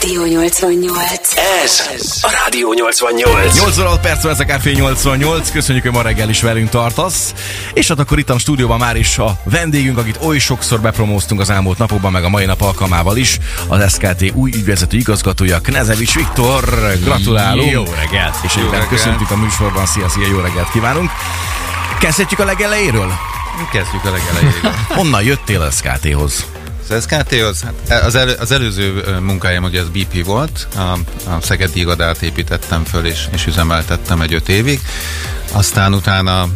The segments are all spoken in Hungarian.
Rádió 88. Ez a Rádió 88. 8 óra 6 perc, ez a Café 88. Köszönjük, hogy ma reggel is velünk tartasz. És hát akkor itt a stúdióban már is a vendégünk, akit oly sokszor bepromóztunk az elmúlt napokban, meg a mai nap alkalmával is, az SKT új ügyvezető igazgatója, Knezevics Viktor. Gratulálunk! Jó reggelt! És egyben köszöntjük a műsorban. Szia, szia, jó reggelt kívánunk! Kezdhetjük a legelejéről? Kezdjük a legelejéről. Honnan jöttél a SKT-hoz? Az SKT az, hát az, elő, az előző munkájám ugye az BP volt, a, a Szegedi irodát építettem föl és, és üzemeltettem egy öt évig, aztán utána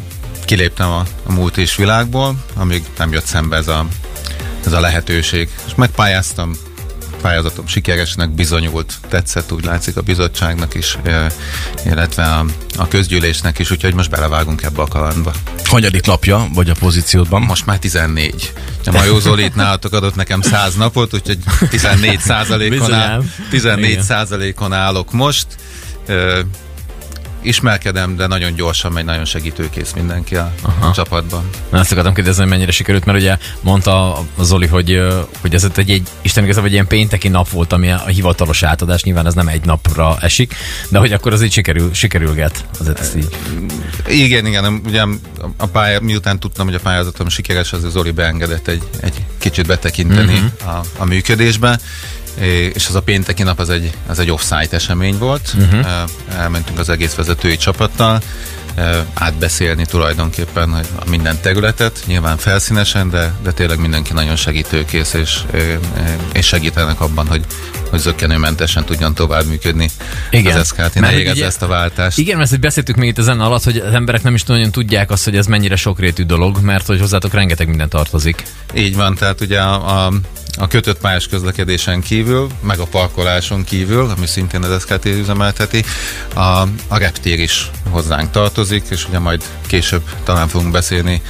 kiléptem a, a múlt és világból, amíg nem jött szembe ez a, ez a lehetőség, és megpályáztam pályázatom sikeresnek bizonyult, tetszett úgy látszik a bizottságnak is, illetve a, a közgyűlésnek is, úgyhogy most belevágunk ebbe a kalandba. Hanyadik napja vagy a pozíciódban? Most már 14. A Majó Zolit nálatok adott nekem 100 napot, úgyhogy 14 százalékon, áll, Bizonyám. 14 Igen. százalékon állok most. Ismerkedem, de nagyon gyorsan megy, nagyon segítőkész mindenki a, a csapatban. Na, azt akartam kérdezni, hogy mennyire sikerült, mert ugye mondta Zoli, hogy, hogy ez egy, egy Isten igazából egy ilyen pénteki nap volt, ami a hivatalos átadás, nyilván ez nem egy napra esik, de hogy akkor az így sikerül, sikerülget. Azért ezt így. Igen, igen, ugye a pálya, miután tudtam, hogy a pályázatom sikeres, az Zoli beengedett egy, egy kicsit betekinteni uh-huh. a, a működésbe, és az a pénteki nap az egy, az egy off-site esemény volt. Uh-huh. Elmentünk az egész vezetői csapattal, átbeszélni tulajdonképpen hogy a minden területet, nyilván felszínesen, de, de tényleg mindenki nagyon segítőkész, és, és segítenek abban, hogy, hogy zöggenőmentesen tudjon tovább működni Igen. az SKT, ne ugye- ezt a váltást. Igen, mert ezt beszéltük még itt ezen alatt, hogy az emberek nem is nagyon tudják azt, hogy ez mennyire sokrétű dolog, mert hogy hozzátok rengeteg minden tartozik. Így van, tehát ugye a, a, a kötött pályás közlekedésen kívül, meg a parkoláson kívül, ami szintén az SKT üzemelteti, a, a reptér is hozzánk tartozik, és ugye majd később talán fogunk beszélni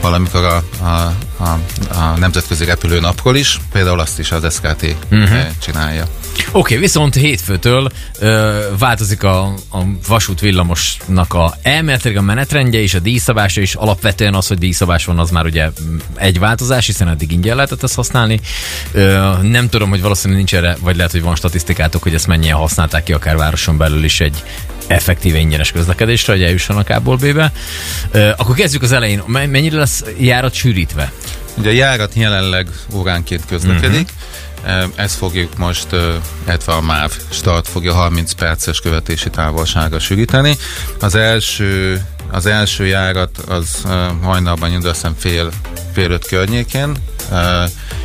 valamikor a, a, a, a nemzetközi repülőnapról is, például azt is az SKT uh-huh. csinálja. Oké, okay, viszont hétfőtől ö, változik a, a vasút villamosnak a elméletileg a menetrendje és a díjszabása is. Alapvetően az, hogy díjszabás van, az már ugye egy változás, hiszen eddig ingyen lehetett ezt használni. Ö, nem tudom, hogy valószínűleg nincs erre, vagy lehet, hogy van statisztikátok, hogy ezt mennyien használták ki akár városon belül is egy effektíve ingyenes közlekedésre, hogy eljussanak A-ból B-be. Akkor kezdjük az elején. Me- Mennyire lesz járat sűrítve? Ugye a járat jelenleg óránként közlekedik, uh-huh. ezt fogjuk most, illetve a MÁV start fogja 30 perces követési távolságra sűríteni. Az első, az első járat az hajnalban indul, fél, fél öt környékén,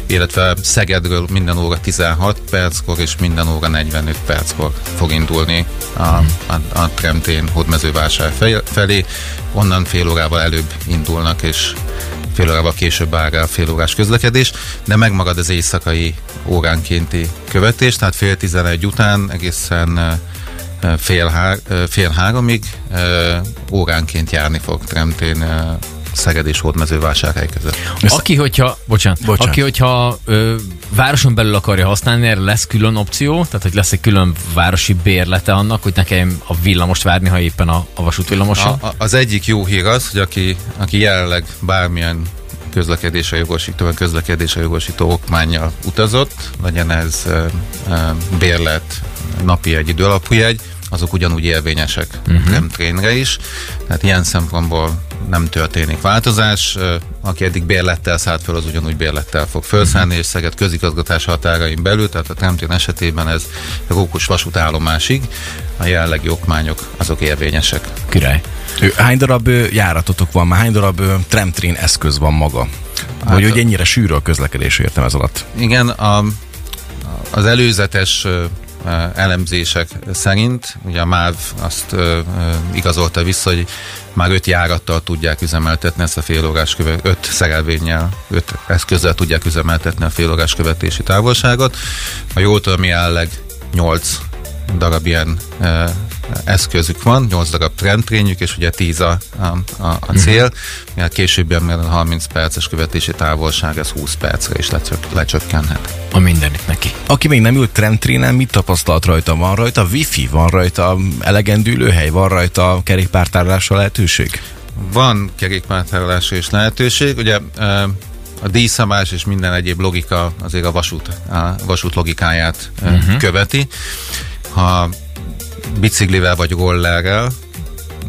illetve Szegedről minden óra 16 perckor és minden óra 45 perckor fog indulni a, a, a Tremtén hódmezővásár fe- felé. Onnan fél órával előbb indulnak, és fél órával később áll rá a fél órás közlekedés, de megmarad az éjszakai óránkénti követés, tehát fél tizenegy után egészen fél, há, fél háromig óránként járni fog Tremtén Szeged és Hódmezővásárhely között. Aki, hogyha, bocsánat, Bocsánat. aki, hogyha ö, városon belül akarja használni, erre lesz külön opció, tehát hogy lesz egy külön városi bérlete annak, hogy nekem a villamost várni, ha éppen a, a vasútvillamoson. A, a, az egyik jó hír az, hogy aki, aki jelenleg bármilyen közlekedésre jogosító, vagy közlekedésre jogosító okmányjal utazott, legyen ez ö, ö, bérlet, napi egy idő alapú jegy, azok ugyanúgy érvényesek uh-huh. nem trénre is. Tehát ilyen szempontból nem történik változás. Aki eddig bérlettel szállt föl, az ugyanúgy bérlettel fog felszállni, uh-huh. és Szeged közigazgatás határain belül, tehát a Tremtén esetében ez Rókus vasútállomásig. A jelenlegi okmányok azok érvényesek. Király. Hány darab járatotok van, már hány darab ö, tramtrain eszköz van maga? Vagy Hát- hogy ennyire sűrű a közlekedés értem ez alatt? Igen, a, az előzetes elemzések szerint, ugye a MÁV azt igazolta vissza, hogy már öt járattal tudják üzemeltetni ezt a félórás követ, öt szerelvénnyel, öt eszközzel tudják üzemeltetni a félórás követési távolságot. A tudom, jelenleg nyolc darab ilyen eszközük van, 8 darab trendtrényük, és ugye 10 a, a, a, a cél. Uh-huh. Hát későbbiekben a 30 perces követési távolság, ez 20 percre is lecsök, lecsökkenhet. A mindenit neki. Aki még nem ült tramtrainen, mit tapasztalt rajta? Van rajta wifi, van rajta elegendő ülőhely, van rajta kerékpártárlásra lehetőség? Van kerékpártárolásra is lehetőség. Ugye e, a díjszabás és minden egyéb logika azért a vasút, a vasút logikáját uh-huh. követi. Ha biciklivel vagy rollerrel,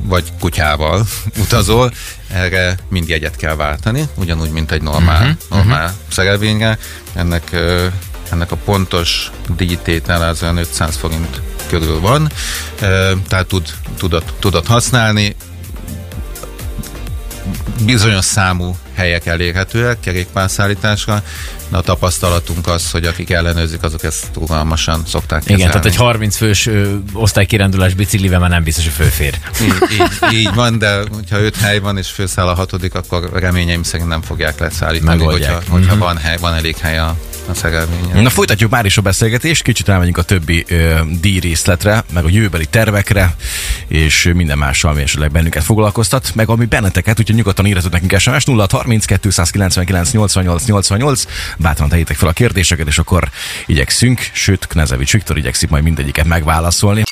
vagy kutyával utazol, erre mind jegyet kell váltani, ugyanúgy, mint egy normál, uh-huh. normál uh-huh. szerelvényre. Ennek, ennek a pontos díjtétel az olyan 500 forint körül van, tehát tud, tudod, tudod használni, bizonyos számú helyek elérhetőek kerékpárszállításra, de a tapasztalatunk az, hogy akik ellenőrzik, azok ezt rugalmasan szokták kezelni. Igen, tehát egy 30 fős ö, osztálykirendulás biciklivel már nem biztos, hogy főfér. Így, így, így van, de hogyha öt hely van és főszáll a hatodik, akkor reményeim szerint nem fogják leszállítani, Megoldják. hogyha, hogyha Mhm. van, hely, van elég hely a, a szerelvényen. Na folytatjuk már is a beszélgetést, kicsit elmegyünk a többi ö, díjrészletre, meg a jövőbeli tervekre, és minden mással, ami esetleg bennünket foglalkoztat, meg ami benneteket, úgyhogy nyugodtan írhatok nekünk SMS 0 30 299 88 88, bátran tegyétek fel a kérdéseket, és akkor igyekszünk, sőt, Knezevics Viktor igyekszik majd mindegyiket megválaszolni.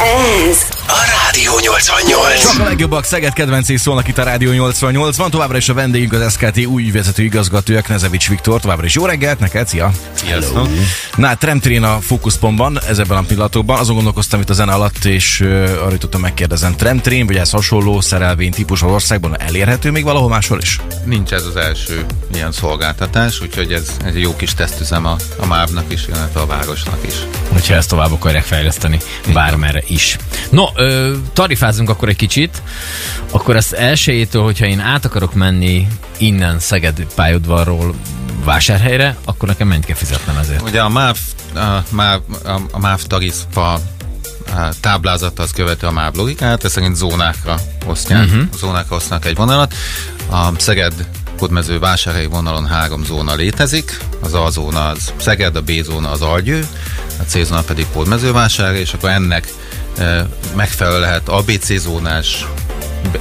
Ez a Rádió 88. Csak a legjobbak Szeged kedvencé szólnak itt a Rádió 88. Van továbbra is a vendégünk az SKT új ügyvezető igazgatója, Knezevics Viktor. Továbbra is jó reggelt neked, szia! Sziasztok! Na, hát Tremtrén a fókuszpontban, ez ebben a pillanatokban. Azon gondolkoztam itt a zene alatt, és uh, arra jutottam megkérdezem. Tremtrén, vagy ez hasonló szerelvény típus az országban elérhető még valahol máshol is? Nincs ez az első ilyen szolgáltatás, úgyhogy ez, ez egy jó kis tesztüzem a, a MÁV-nak is, illetve a városnak is. hogyha ezt tovább akarják fejleszteni, bármerre is. No, ö, tarifázunk akkor egy kicsit, akkor ezt elsőjétől, hogyha én át akarok menni innen Szeged pályaudvarról vásárhelyre, akkor nekem mennyit kell fizetnem ezért? Ugye a MÁV, a MÁV, a- a MÁV tarifa táblázata az követi a MÁV logikát, ez szerint zónákra osztják, uh-huh. zónákra osztanak egy vonalat. A Szeged Kodmező vásárhelyi vonalon három zóna létezik, az A zóna az Szeged, a B zóna az Algyő, a C zóna pedig Kodmezővásárhely, és akkor ennek megfelelő lehet ABC zónás,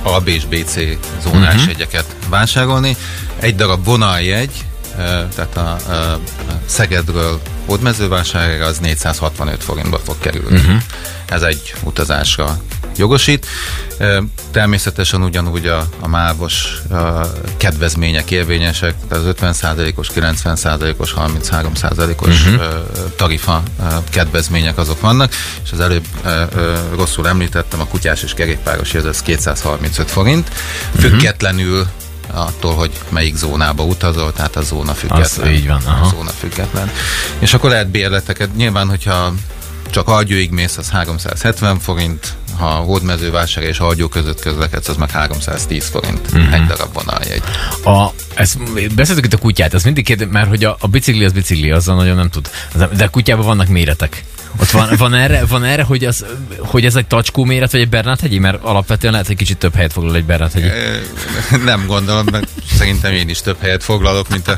AB és BC zónás uh-huh. jegyeket vásárolni. Egy darab vonaljegy, tehát a, Szegedről Hódmezővásárhelyre az 465 forintba fog kerülni. Uh-huh. Ez egy utazásra jogosít. Természetesen ugyanúgy a, a mávos a kedvezmények érvényesek, tehát az 50%-os, 90%-os, 33%-os uh-huh. tarifa kedvezmények azok vannak, és az előbb rosszul említettem, a kutyás és kerékpáros ez, ez 235 forint, függetlenül attól, hogy melyik zónába utazol, tehát a zóna független. így van, aha. A zóna független. És akkor lehet bérleteket, nyilván, hogyha csak Algyőig mész, az 370 forint, ha hódmezővásár és Algyó között közlekedsz, az meg 310 forint. Mhm. Mm-hmm. Egy darab vonaljegy. A, ezt, beszéltük itt a kutyát, ez mindig kérde, mert hogy a, a bicikli az bicikli, azzal nagyon nem tud. De a kutyában vannak méretek. Ott van, van, erre, van erre, hogy, az, hogy ez egy tacskó méret, vagy egy Bernát? Mert alapvetően lehet, hogy kicsit több helyet foglal egy Bernát Nem gondolom, mert szerintem én is több helyet foglalok, mint, a,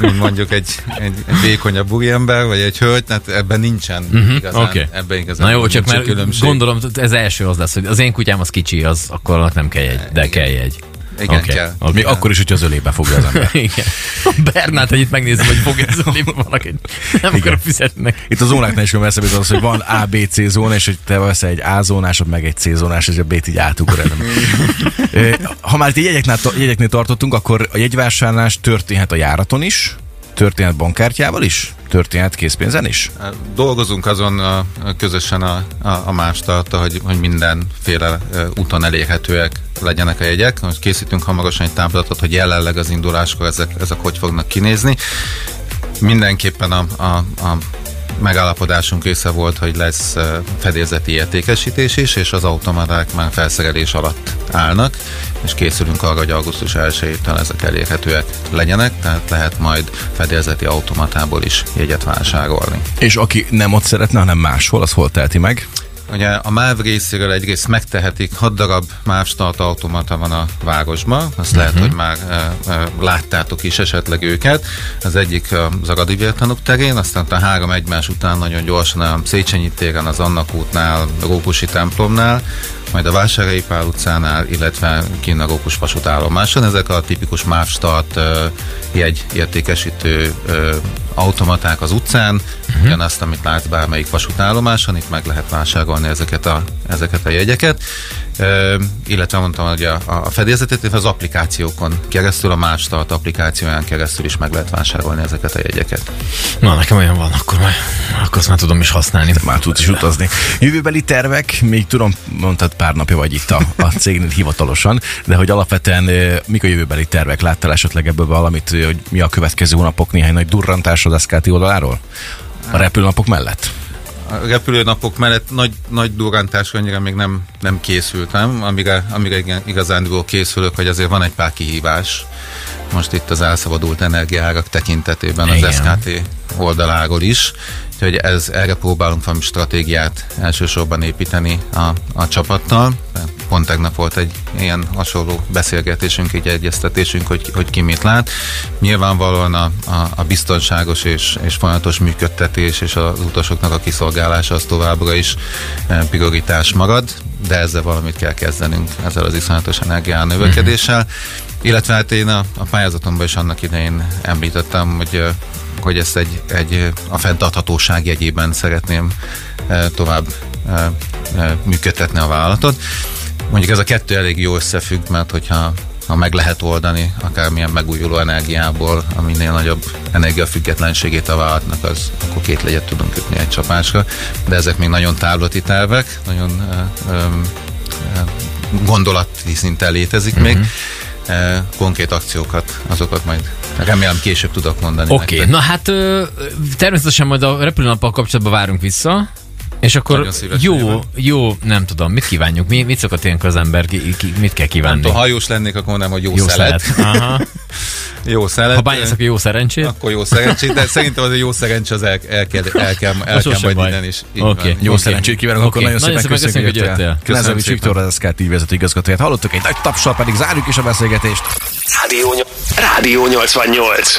mint mondjuk egy, egy, egy vékonyabb úriember, vagy egy hölgy, tehát ebben nincsen uh-huh, igazán, oké. ebben igazán Na jó, csak mert különbség. gondolom, ez első az lesz, hogy az én kutyám az kicsi, az akkor annak nem kell egy, de Igen. kell egy. Igen, Oké, kell. oké. Még akkor is, hogyha az ölébe fogja az ember. Igen. Bernát, hogy itt megnézem, hogy fogja ez a valaki. Nem akarom fizetni neki. Itt a zónáknál is eszembe jutott az, hogy van A, B, C zóna, és hogy te veszel egy A zónásod, meg egy C zónás, és a B-t így átugor. Ha már itt egy jegyeknél, jegyeknél tartottunk, akkor a jegyvásárlás történhet a járaton is, történhet bankkártyával is, történhet készpénzen is. Dolgozunk azon közösen a, a, a más tartta, hogy, hogy mindenféle úton elérhetőek legyenek a jegyek. Most készítünk hamarosan egy táblatot, hogy jelenleg az induláskor ezek, ezek hogy fognak kinézni. Mindenképpen a, a, a megállapodásunk része volt, hogy lesz fedélzeti értékesítés is, és az automaták már felszerelés alatt állnak, és készülünk arra, hogy augusztus 1-től ezek elérhetőek legyenek, tehát lehet majd fedélzeti automatából is jegyet vásárolni. És aki nem ott szeretne, hanem máshol, az hol teheti meg? Ugye a MÁV részéről egyrészt megtehetik, 6 darab MÁV start automata van a városban, azt uh-huh. lehet, hogy már e, e, láttátok is esetleg őket. Az egyik az Agadi Vértanúk terén, aztán a három egymás után nagyon gyorsan a Széchenyi téren, az Annak útnál, Rókusi templomnál, majd a Vásárhelyi Pál utcánál, illetve kinn a Rókus vasútállomáson. Ezek a tipikus MÁV start e, jegy értékesítő e, automaták az utcán, uh-huh. ugyanazt, amit látsz bármelyik vasútállomáson, itt meg lehet vásárolni ezeket a, ezeket a jegyeket, illetve mondtam, hogy a, a fedélzetet az applikációkon keresztül, a más start applikációján keresztül is meg lehet vásárolni ezeket a jegyeket. Na, nekem olyan van, akkor már, akkor azt már tudom is használni. Már tudsz is utazni. Jövőbeli tervek, még tudom, mondtad pár napja vagy itt a, a cégnél hivatalosan, de hogy alapvetően mik a jövőbeli tervek? Láttál esetleg ebből valamit, hogy mi a következő hónapok néhány nagy durrantás az SKT oldaláról? A repülőnapok mellett? A repülőnapok mellett nagy, nagy durrantásra annyira még nem, nem készültem, amire, amire igen, igazándiból készülök, hogy azért van egy pár kihívás. Most itt az elszabadult energiárak tekintetében Igen. az SKT oldaláról is. Úgyhogy ez, erre próbálunk valami stratégiát elsősorban építeni a, a csapattal. Pont tegnap volt egy ilyen hasonló beszélgetésünk, egy egyeztetésünk, hogy, hogy ki mit lát. Nyilvánvalóan a, a, a biztonságos és, és folyamatos működtetés és az utasoknak a kiszolgálása az továbbra is eh, prioritás marad, de ezzel valamit kell kezdenünk, ezzel az iszonyatos energiá növekedéssel. Illetve hát én a, a pályázatomban is annak idején említettem, hogy eh, hogy ezt egy, egy a fenntarthatóság jegyében szeretném eh, tovább működtetni a vállalatot. Mondjuk ez a kettő elég jó összefügg, mert hogyha ha meg lehet oldani akármilyen megújuló energiából, a minél nagyobb energiafüggetlenségét a vállalatnak, az akkor két legyet tudunk ütni egy csapásra. De ezek még nagyon távlati tervek, nagyon ö, ö, gondolati szinten létezik uh-huh. még. Eh, konkrét akciókat, azokat majd remélem később tudok mondani. Oké, okay. na hát ö, természetesen majd a repülőnappal kapcsolatban várunk vissza, és akkor jó, jó, nem tudom, mit kívánjuk? Mi, mit szokott ilyenkor az ember, ki, ki, mit kell kívánni? Ha hajós lennék, akkor mondanám, hogy jó, jó szelet. szelet. Aha. Jó szelet. Ha bányász, akkor jó szerencsét. akkor jó szerencsét, de szerintem az a jó szerencsé az el, el kell, el kell, el kell majd baj. innen is. Így Oké. van. Jó Oké. szerencsét kívánok, Oké. akkor nagyon, Nagyon szépen szépen köszönjük, köszönjük, hogy jöttél. Köszönöm Viktor, az SKT vezető igazgatóját. Hallottuk egy nagy tapsal, pedig zárjuk is a beszélgetést. Rádió, Rádió 88.